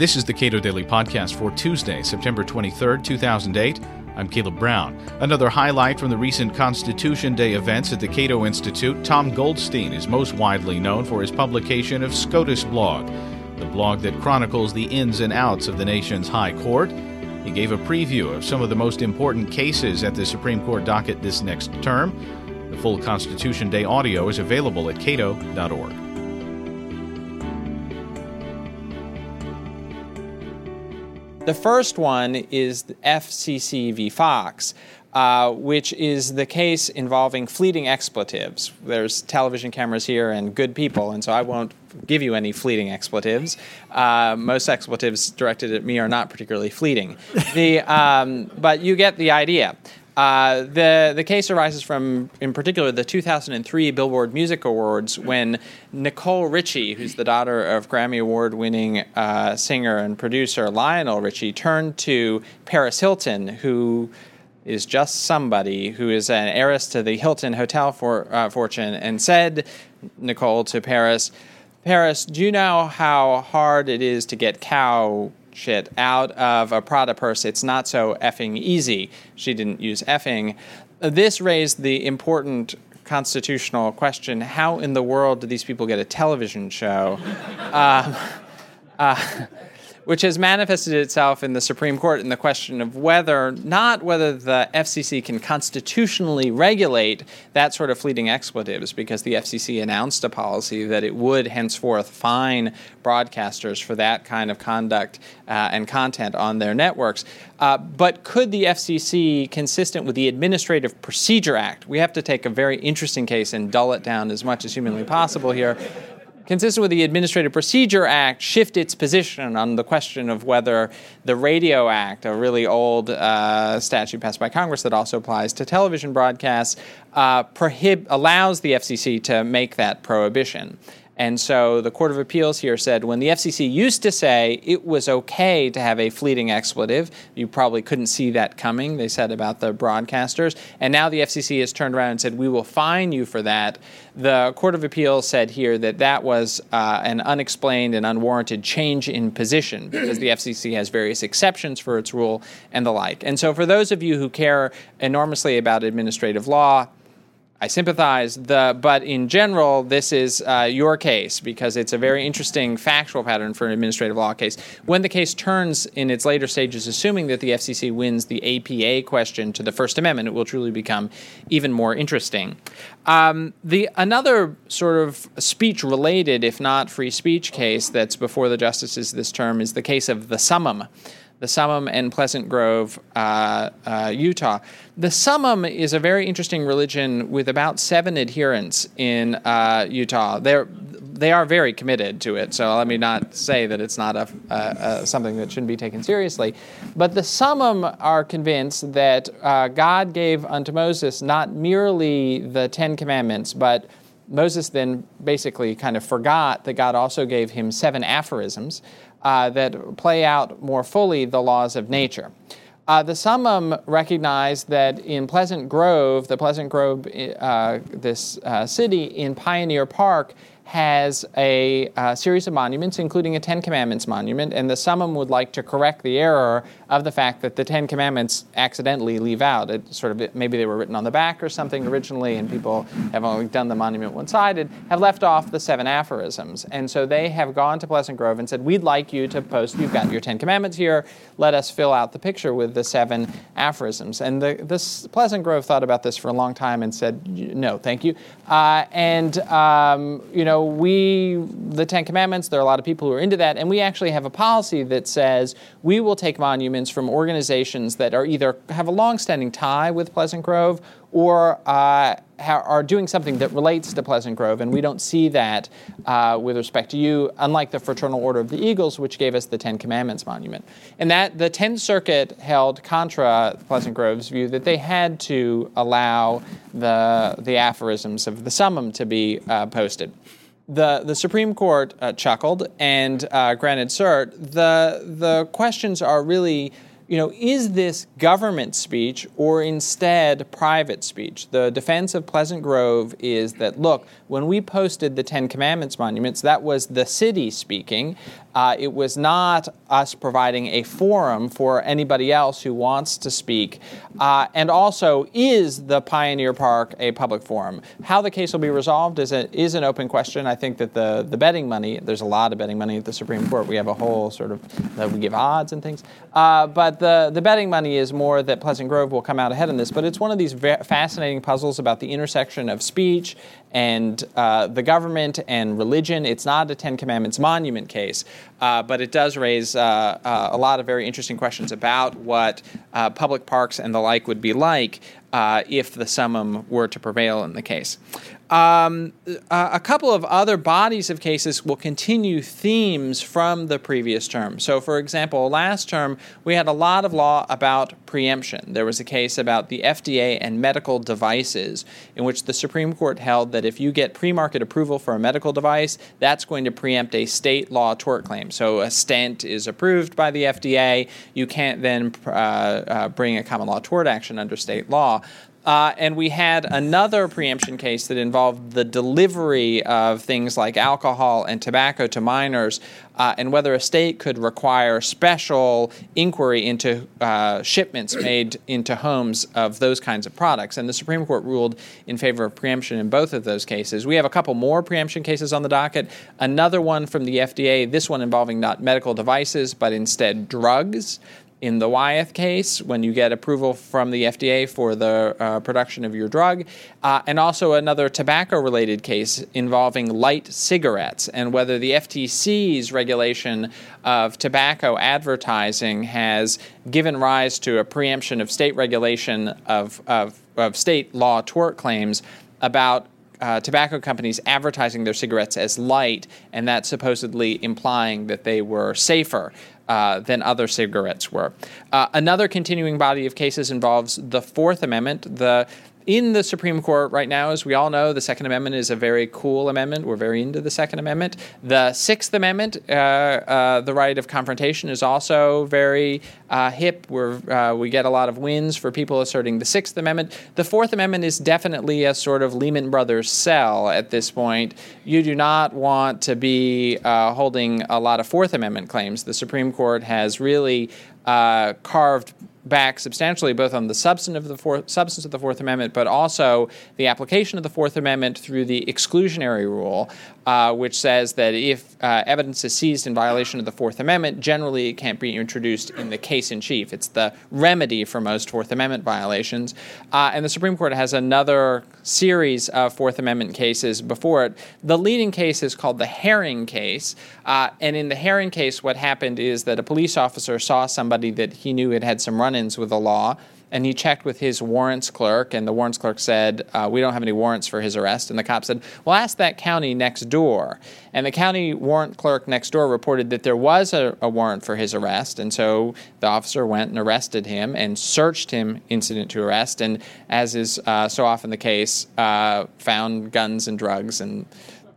This is the Cato Daily Podcast for Tuesday, September 23rd, 2008. I'm Caleb Brown. Another highlight from the recent Constitution Day events at the Cato Institute, Tom Goldstein is most widely known for his publication of SCOTUS Blog, the blog that chronicles the ins and outs of the nation's high court. He gave a preview of some of the most important cases at the Supreme Court docket this next term. The full Constitution Day audio is available at cato.org. The first one is FCC v. Fox. Uh, which is the case involving fleeting expletives. There's television cameras here and good people, and so I won't give you any fleeting expletives. Uh, most expletives directed at me are not particularly fleeting. the, um, but you get the idea. Uh, the the case arises from, in particular, the 2003 Billboard Music Awards when Nicole Richie, who's the daughter of Grammy Award-winning uh, singer and producer Lionel Richie, turned to Paris Hilton, who is just somebody who is an heiress to the Hilton hotel for, uh, fortune, and said, Nicole to Paris, Paris, do you know how hard it is to get cow shit out of a Prada purse. It's not so effing easy. She didn't use effing. This raised the important constitutional question how in the world do these people get a television show? um, uh, which has manifested itself in the Supreme Court in the question of whether, not whether the FCC can constitutionally regulate that sort of fleeting expletives, because the FCC announced a policy that it would henceforth fine broadcasters for that kind of conduct uh, and content on their networks. Uh, but could the FCC, consistent with the Administrative Procedure Act, we have to take a very interesting case and dull it down as much as humanly possible here consistent with the Administrative Procedure Act, shift its position on the question of whether the Radio Act, a really old uh, statute passed by Congress that also applies to television broadcasts, uh, prohib- allows the FCC to make that prohibition. And so the Court of Appeals here said when the FCC used to say it was okay to have a fleeting expletive, you probably couldn't see that coming, they said about the broadcasters. And now the FCC has turned around and said, we will fine you for that. The Court of Appeals said here that that was uh, an unexplained and unwarranted change in position because the FCC has various exceptions for its rule and the like. And so for those of you who care enormously about administrative law, I sympathize. The, but in general, this is uh, your case because it's a very interesting factual pattern for an administrative law case. When the case turns in its later stages, assuming that the FCC wins the APA question to the First Amendment, it will truly become even more interesting. Um, the another sort of speech-related, if not free speech, case that's before the justices this term is the case of the summum the Summum and Pleasant Grove, uh, uh, Utah. The Summum is a very interesting religion with about seven adherents in uh, Utah. They're they are very committed to it. So let me not say that it's not a, something that shouldn't be taken seriously. But the Summum are convinced that uh, God gave unto Moses not merely the Ten Commandments, but Moses then basically kind of forgot that God also gave him seven aphorisms uh, that play out more fully the laws of nature. Uh, the summum recognized that in Pleasant Grove, the Pleasant Grove, uh, this uh, city in Pioneer Park, has a, a, series of monuments, including a Ten Commandments monument, and the summum would like to correct the error of the fact that the Ten Commandments accidentally leave out. It sort of maybe they were written on the back or something originally, and people have only done the monument one-sided, have left off the seven aphorisms, and so they have gone to Pleasant Grove and said, "We'd like you to post. You've got your Ten Commandments here. Let us fill out the picture with the seven aphorisms." And the, this Pleasant Grove thought about this for a long time and said, "No, thank you." Uh, and um, you know we, the Ten Commandments, there are a lot of people who are into that, and we actually have a policy that says we will take monuments from organizations that are either have a long-standing tie with Pleasant Grove or uh, are doing something that relates to Pleasant Grove, and we don't see that uh, with respect to you, unlike the Fraternal Order of the Eagles, which gave us the Ten Commandments monument. And that the Tenth Circuit held contra Pleasant Grove's view that they had to allow the the aphorisms of the summum to be uh, posted the, the Supreme Court uh, chuckled and uh, granted cert. The, the questions are really, you know, is this government speech or instead private speech? The defense of Pleasant Grove is that, look, when we posted the Ten Commandments monuments, that was the city speaking, Uh, it was not us providing a forum for anybody else who wants to speak. Uh, and also, is the Pioneer Park a public forum? How the case will be resolved is, a, is an open question. I think that the, the betting money, there's a lot of betting money at the Supreme Court. We have a whole sort of, uh, we give odds and things. Uh, but the, the betting money is more that Pleasant Grove will come out ahead in this. But it's one of these fascinating puzzles about the intersection of speech and uh, the government and religion. It's not a Ten Commandments monument case, uh, but it does raise uh, uh a lot of very interesting questions about what uh, public parks and the like would be like uh, if the summum were to prevail in the case. Um, a couple of other bodies of cases will continue themes from the previous term. So, for example, last term we had a lot of law about preemption. There was a case about the FDA and medical devices, in which the Supreme Court held that if you get pre market approval for a medical device, that's going to preempt a state law tort claim. So, a stent is approved by the FDA, you can't then uh, uh, bring a common law tort action under state law. Uh, and we had another preemption case that involved the delivery of things like alcohol and tobacco to minors, uh, and whether a state could require special inquiry into uh, shipments made into homes of those kinds of products. And the Supreme Court ruled in favor of preemption in both of those cases. We have a couple more preemption cases on the docket. Another one from the FDA, this one involving not medical devices, but instead drugs in the Wyeth case when you get approval from the FDA for the uh, production of your drug, uh, and also another tobacco related case involving light cigarettes and whether the FTC's regulation of tobacco advertising has given rise to a preemption of state regulation of, of, of state law tort claims about uh, tobacco companies advertising their cigarettes as light, and that supposedly implying that they were safer. Uh, than other cigarettes were. Uh, another continuing body of cases involves the Fourth Amendment. The in the Supreme Court right now, as we all know, the Second Amendment is a very cool amendment. We're very into the Second Amendment. The Sixth Amendment, uh, uh, the right of confrontation, is also very uh, hip. We're, uh, we get a lot of wins for people asserting the Sixth Amendment. The Fourth Amendment is definitely a sort of Lehman Brothers sell at this point. You do not want to be uh, holding a lot of Fourth Amendment claims. The Supreme Court has really uh, carved back substantially both on the substance of the fourth, substance of the Fourth Amendment, but also the application of the Fourth Amendment through the exclusionary rule, uh, which says that if uh, evidence is seized in violation of the Fourth Amendment, generally it can't be introduced in the case in chief. It's the remedy for most Fourth Amendment violations. Uh, and the Supreme Court has another series of Fourth Amendment cases before it. The leading case is called the Herring case. Uh, and in the Herring case, what happened is that a police officer saw somebody that he knew had had some run ins with the law and he checked with his warrants clerk, and the warrants clerk said, uh, We don't have any warrants for his arrest. And the cop said, Well, ask that county next door. And the county warrant clerk next door reported that there was a, a warrant for his arrest. And so the officer went and arrested him and searched him incident to arrest. And as is uh, so often the case, uh, found guns and drugs and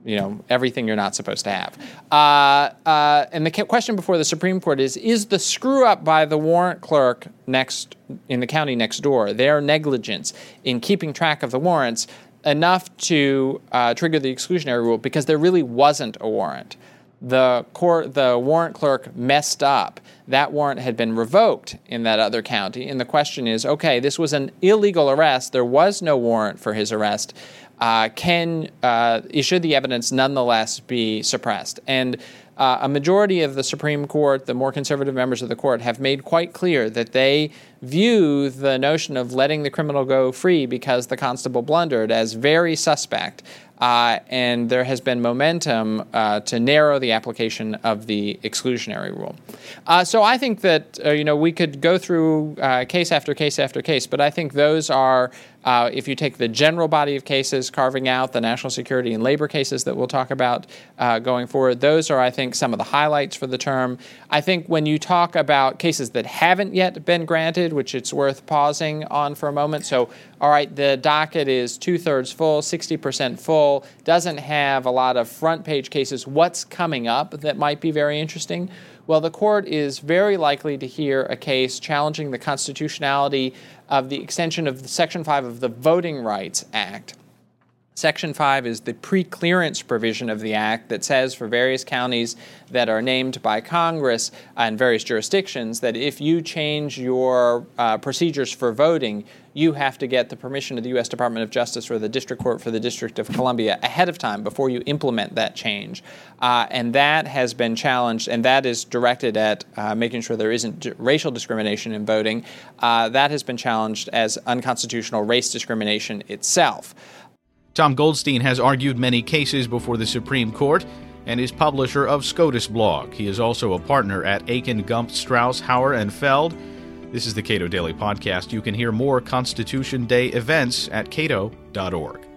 you know everything you're not supposed to have. Uh, uh, and the question before the Supreme Court is: Is the screw up by the warrant clerk next in the county next door, their negligence in keeping track of the warrants, enough to uh, trigger the exclusionary rule? Because there really wasn't a warrant. The court, the warrant clerk messed up. That warrant had been revoked in that other county, and the question is: Okay, this was an illegal arrest. There was no warrant for his arrest uh, can uh, should the evidence nonetheless be suppressed? And uh, a majority of the Supreme Court, the more conservative members of the court, have made quite clear that they view the notion of letting the criminal go free because the constable blundered as very suspect. Uh, and there has been momentum uh, to narrow the application of the exclusionary rule. Uh, so I think that uh, you know we could go through uh, case after case after case, but I think those are uh, if you take the general body of cases, carving out the national security and labor cases that we'll talk about uh, going forward, those are, I think, some of the highlights for the term. I think when you talk about cases that haven't yet been granted, which it's worth pausing on for a moment. So, all right, the docket is two thirds full, 60% full, doesn't have a lot of front page cases. What's coming up that might be very interesting? Well, the court is very likely to hear a case challenging the constitutionality of the extension of Section 5 of the Voting Rights Act. Section 5 is the pre-clearance provision of the Act that says for various counties that are named by Congress and various jurisdictions that if you change your uh, procedures for voting, you have to get the permission of the U.S. Department of Justice or the District Court for the District of Columbia ahead of time before you implement that change. Uh, and that has been challenged, and that is directed at uh, making sure there isn't racial discrimination in voting. Uh, that has been challenged as unconstitutional race discrimination itself. Tom Goldstein has argued many cases before the Supreme Court and is publisher of SCOTUS blog. He is also a partner at Akin Gump Strauss Hauer and Feld. This is the Cato Daily Podcast. You can hear more Constitution Day events at cato.org.